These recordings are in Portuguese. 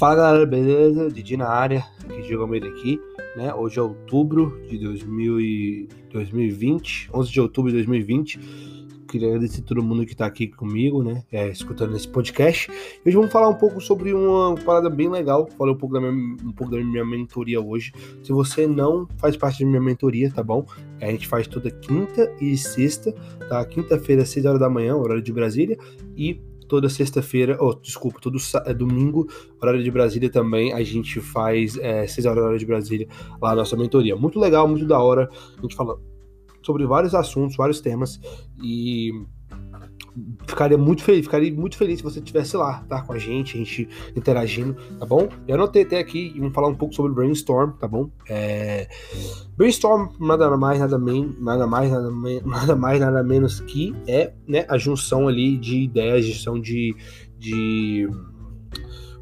Fala galera, beleza? Didi na área, que Diego Almeida aqui, né? Hoje é outubro de 2000 e 2020, 11 de outubro de 2020. Queria agradecer todo mundo que tá aqui comigo, né? É, escutando esse podcast. Hoje vamos falar um pouco sobre uma parada bem legal. Falei um pouco, da minha, um pouco da minha mentoria hoje. Se você não faz parte da minha mentoria, tá bom? A gente faz toda quinta e sexta, tá? Quinta-feira, 6 horas da manhã, horário de Brasília, e toda sexta-feira, oh, desculpa, todo é, domingo, horário de Brasília também, a gente faz é, 6 horas horário de Brasília lá na nossa mentoria. Muito legal, muito da hora. A gente fala sobre vários assuntos, vários temas e ficaria muito feliz, ficaria muito feliz se você estivesse lá, tá? Com a gente, a gente interagindo, tá bom? Eu anotei até aqui e vamos falar um pouco sobre Brainstorm, tá bom? É... Brainstorm, nada mais, nada, men nada mais, nada, nada mais, nada menos que é né, a junção ali de ideias, junção de, de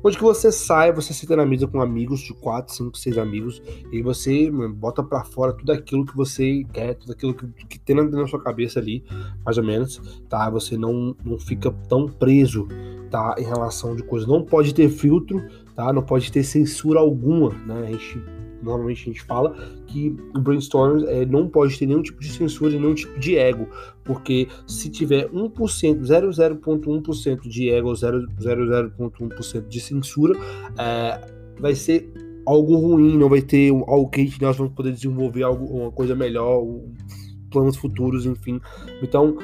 onde que você sai, você senta na mesa com amigos, de 4, 5, 6 amigos, e você bota para fora tudo aquilo que você quer, tudo aquilo que, que tem na sua cabeça ali, mais ou menos, tá? Você não, não fica tão preso, tá? Em relação de coisas. Não pode ter filtro, tá? Não pode ter censura alguma, né? A gente normalmente a gente fala que o brainstorm é, não pode ter nenhum tipo de censura e nenhum tipo de ego, porque se tiver 1%, 0,0.1% de ego ou 0,0.1% de censura, é, vai ser algo ruim, não vai ter algo que nós vamos poder desenvolver algo, uma coisa melhor, planos futuros, enfim. Então,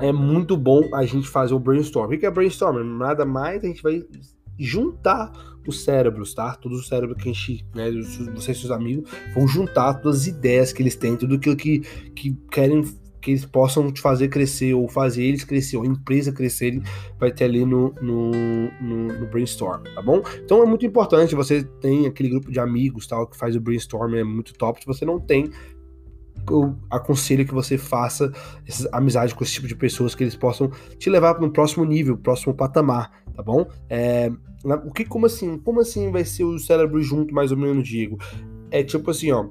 é muito bom a gente fazer o brainstorm. O que é brainstorm? Nada mais, a gente vai juntar os cérebros, tá? Todos os cérebros que a gente, né, vocês e seus amigos, vão juntar todas as ideias que eles têm, tudo aquilo que, que querem que eles possam te fazer crescer, ou fazer eles crescer, ou a empresa crescer, vai ter ali no, no, no, no, brainstorm, tá bom? Então é muito importante, você tem aquele grupo de amigos, tal, que faz o brainstorm, é muito top. Se você não tem, eu aconselho que você faça amizade com esse tipo de pessoas que eles possam te levar para um próximo nível, próximo patamar, tá bom? É, o que, como assim? Como assim vai ser o cérebro junto, mais ou menos, Diego? É tipo assim, ó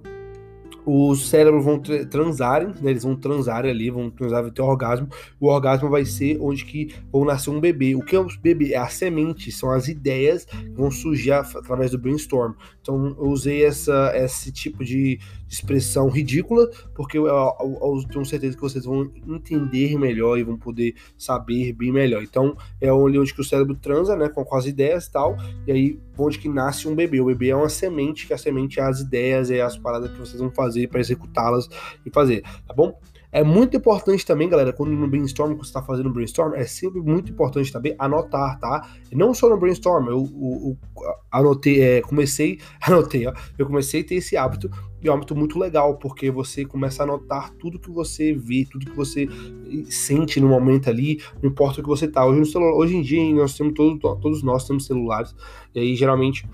os cérebros vão transarem, né? Eles vão transar ali, vão transar, vai ter orgasmo. O orgasmo vai ser onde que vão nascer um bebê. O que é o bebê? É a semente, são as ideias que vão surgir através do brainstorm. Então eu usei essa, esse tipo de expressão ridícula, porque eu, eu, eu, tenho certeza que vocês vão entender melhor e vão poder saber bem melhor. Então é onde, onde que o cérebro transa, né? Com, com as ideias e tal, e aí onde que nasce um bebê. O bebê é uma semente, que a semente é as ideias, é as paradas que vocês vão fazer para executá-las e fazer, tá bom? É muito importante também, galera, quando no brainstorm, quando você está fazendo brainstorm, é sempre muito importante também anotar, tá? não só no brainstorm, eu, eu, eu anotei, é, comecei, anotei, ó, eu comecei a ter esse hábito, e é um hábito muito legal, porque você começa a anotar tudo que você vê, tudo que você sente no momento ali, não importa o que você tá. Hoje, no celular, hoje em dia, nós temos todos, todos nós temos celulares, e aí geralmente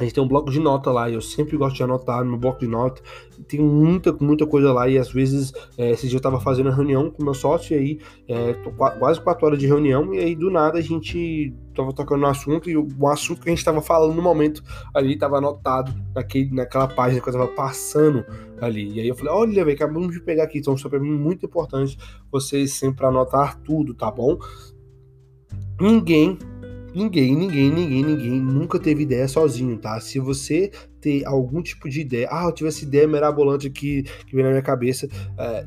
a gente tem um bloco de nota lá, e eu sempre gosto de anotar no bloco de nota. Tem muita, muita coisa lá, e às vezes, é, esse dia eu tava fazendo reunião com meu sócio, e aí, é, quase quatro horas de reunião, e aí do nada a gente tava tocando no assunto, e o, o assunto que a gente tava falando no momento ali tava anotado naquele, naquela página que eu tava passando ali. E aí eu falei, olha, velho, acabamos de pegar aqui, então isso é pra mim muito importante vocês sempre anotar tudo, tá bom? Ninguém Ninguém, ninguém, ninguém, ninguém nunca teve ideia sozinho, tá? Se você ter algum tipo de ideia, ah, eu tive essa ideia mirabolante aqui que vem na minha cabeça, é,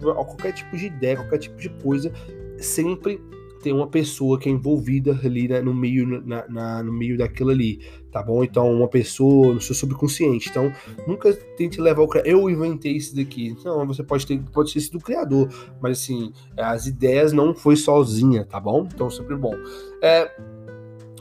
qualquer tipo de ideia, qualquer tipo de coisa, sempre tem uma pessoa que é envolvida ali né, no meio na, na, no meio daquilo ali, tá bom? Então uma pessoa no seu subconsciente. Então nunca tente levar o eu inventei isso daqui. Não, você pode ter pode ter sido o criador, mas assim as ideias não foi sozinha, tá bom? Então sempre bom. É,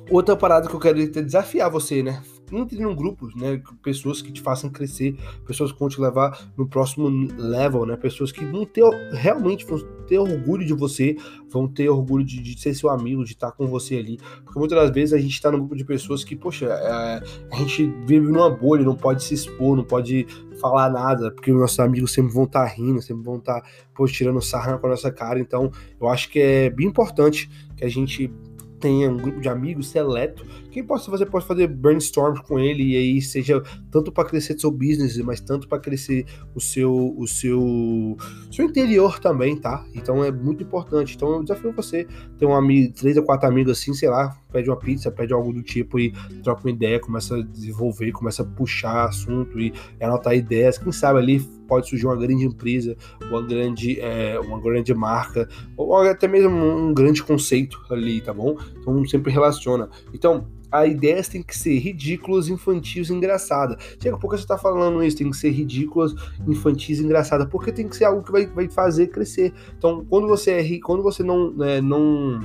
outra parada que eu quero desafiar você, né? Entre num grupo, né? Pessoas que te façam crescer, pessoas que vão te levar no próximo level, né? Pessoas que vão ter realmente vão ter orgulho de você, vão ter orgulho de, de ser seu amigo, de estar com você ali. Porque muitas das vezes a gente está num grupo de pessoas que, poxa, é, a gente vive numa bolha, não pode se expor, não pode falar nada, porque os nossos amigos sempre vão estar tá rindo, sempre vão estar, tá, tirando sarna com a nossa cara. Então, eu acho que é bem importante que a gente tenha um grupo de amigos seleto, quem possa você pode fazer brainstorm com ele e aí seja tanto para crescer seu business, mas tanto para crescer o seu o seu seu interior também, tá? Então é muito importante. Então eu desafio você ter um amigo, três ou quatro amigos assim, sei lá, pede uma pizza, pede algo do tipo e troca uma ideia, começa a desenvolver, começa a puxar assunto e anotar ideias. Quem sabe ali pode surgir uma grande empresa, uma grande, é, uma grande marca, ou até mesmo um grande conceito ali, tá bom? Então sempre relaciona. Então, a ideia tem que ser ridículas, infantis e engraçada. Chega, por que você tá falando isso? Tem que ser ridículas, infantis e engraçada, porque tem que ser algo que vai, vai fazer crescer. Então, quando você é quando você não, né, não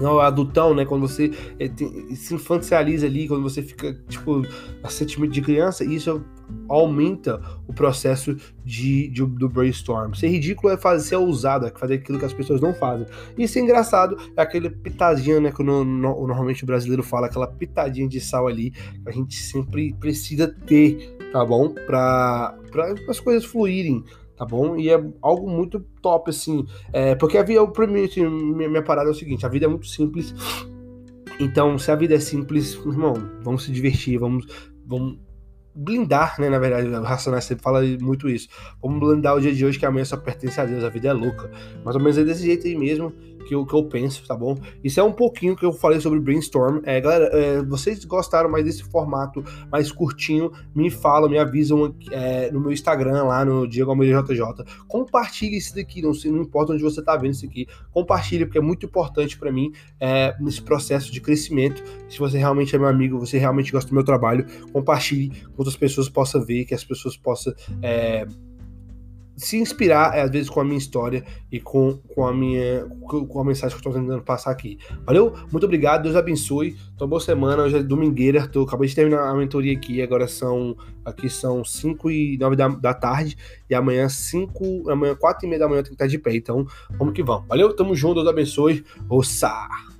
não, adultão, né? Quando você é, tem, se infantializa ali, quando você fica, tipo, a sentimento de criança, isso aumenta o processo de, de, do brainstorm. Ser ridículo é fazer, ser ousado, é fazer aquilo que as pessoas não fazem. E ser engraçado é aquele pitadinha, né? Que no, no, normalmente o brasileiro fala, aquela pitadinha de sal ali, que a gente sempre precisa ter, tá bom? Para as coisas fluírem tá bom? E é algo muito top, assim, é, porque a vida, pra mim, assim, minha, parada é o seguinte, a vida é muito simples, então, se a vida é simples, irmão, vamos se divertir, vamos, vamos blindar, né? Na verdade, o Racionais sempre fala muito isso. Vamos blindar o dia de hoje que amanhã só pertence a Deus, a vida é louca. Mais ou menos é desse jeito aí mesmo que eu, que eu penso, tá bom? Isso é um pouquinho que eu falei sobre brainstorm. É, galera, é, vocês gostaram mais desse formato mais curtinho? Me falam, me avisam é, no meu Instagram, lá no Diego Almeida JJ. Compartilhe isso daqui, não, não importa onde você tá vendo isso aqui. Compartilhe, porque é muito importante para mim é, nesse processo de crescimento. Se você realmente é meu amigo, você realmente gosta do meu trabalho, compartilhe com outras pessoas possam ver, que as pessoas possam é, se inspirar, é, às vezes, com a minha história e com, com, a minha com a mensagem que eu estou tentando passar aqui. Valeu? Muito obrigado, Deus abençoe. Então, boa semana, hoje é domingueira, tô, acabei de terminar a mentoria aqui, agora são aqui são 5 e 9 da, da tarde e amanhã 5, amanhã 4 e meia da manhã tem que estar de pé. Então, vamos que vamos. Valeu? Tamo junto, Deus abençoe. Ossa!